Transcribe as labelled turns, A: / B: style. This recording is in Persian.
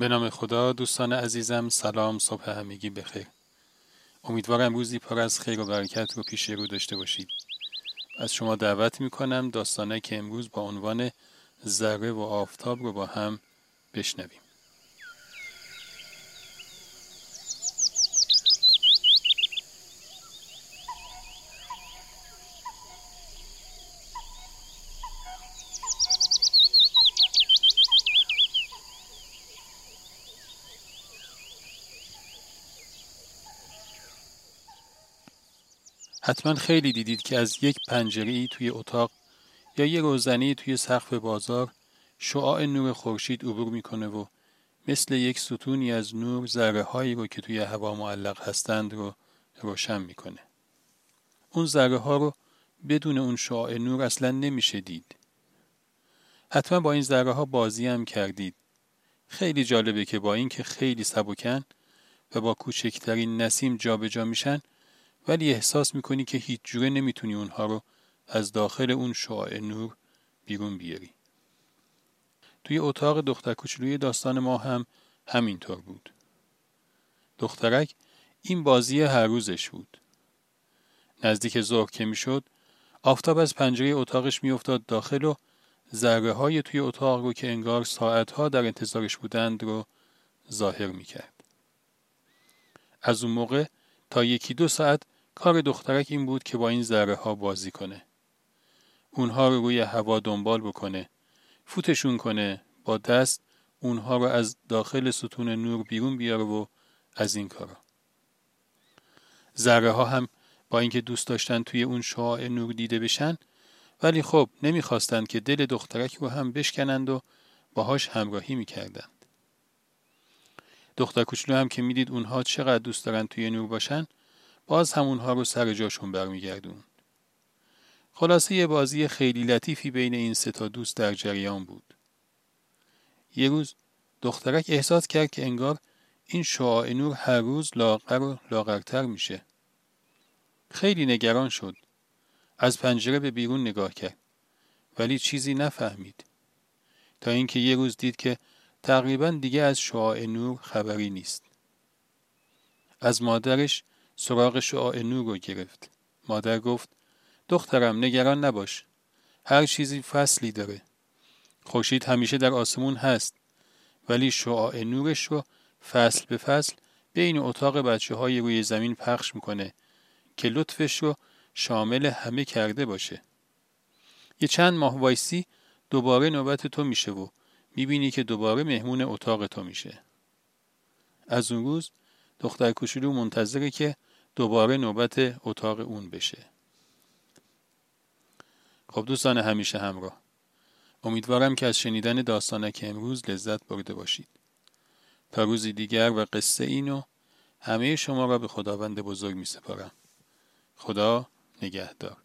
A: به نام خدا دوستان عزیزم سلام صبح همگی بخیر. امیدوارم روزی پر از خیر و برکت رو پیش رو داشته باشید. از شما دعوت می‌کنم داستانه که امروز با عنوان ذره و آفتاب رو با هم بشنویم. حتما خیلی دیدید که از یک پنجره توی اتاق یا یه روزنی توی سقف بازار شعاع نور خورشید عبور می‌کنه و مثل یک ستونی از نور ذره هایی رو که توی هوا معلق هستند رو روشن می‌کنه. اون ذره ها رو بدون اون شعاع نور اصلا نمیشه دید. حتما با این ذره ها بازی هم کردید. خیلی جالبه که با اینکه خیلی سبکن و با کوچکترین نسیم جابجا جا میشن ولی احساس می‌کنی که هیچ جوره نمی‌تونی اونها رو از داخل اون شعاع نور بیرون بیاری. توی اتاق دختر کوچولوی داستان ما هم همینطور بود. دخترک این بازی هر روزش بود. نزدیک ظهر که می‌شد آفتاب از پنجره اتاقش میافتاد داخل و ذره های توی اتاق رو که انگار ساعتها در انتظارش بودند رو ظاهر می‌کرد. از اون موقع تا یکی دو ساعت کار دخترک این بود که با این ذره ها بازی کنه. اونها رو روی هوا دنبال بکنه. فوتشون کنه. با دست اونها رو از داخل ستون نور بیرون بیاره و از این کارا. ذره ها هم با اینکه دوست داشتن توی اون شعاع نور دیده بشن ولی خب نمی‌خواستند که دل دخترک رو هم بشکنند و باهاش همراهی می‌کردند. دختر کوچولو هم که می‌دید اونها چقدر دوست دارن توی نور باشن باز همونها رو سر جاشون برمیگردون. خلاصه یه بازی خیلی لطیفی بین این سه تا دوست در جریان بود. یه روز دخترک احساس کرد که انگار این شعاع نور هر روز لاغر و لاغرتر میشه. خیلی نگران شد. از پنجره به بیرون نگاه کرد. ولی چیزی نفهمید. تا اینکه یه روز دید که تقریبا دیگه از شعاع نور خبری نیست. از مادرش سراغ شعاع نور رو گرفت. مادر گفت دخترم نگران نباش. هر چیزی فصلی داره. خورشید همیشه در آسمون هست. ولی شعاع نورش رو فصل به فصل بین اتاق بچه های روی زمین پخش می‌کنه که لطفش رو شامل همه کرده باشه. یه چند ماه وایسی دوباره نوبت تو میشه و می‌بینی که دوباره مهمون اتاق تو میشه. از اون روز دختر کوچولو منتظره که دوباره نوبت اتاق اون بشه. خب دوستان همیشه همراه. امیدوارم که از شنیدن داستانک امروز لذت برده باشید. تا روزی دیگر و قصه اینو همه شما را به خداوند بزرگ می سپارم. خدا نگهدار.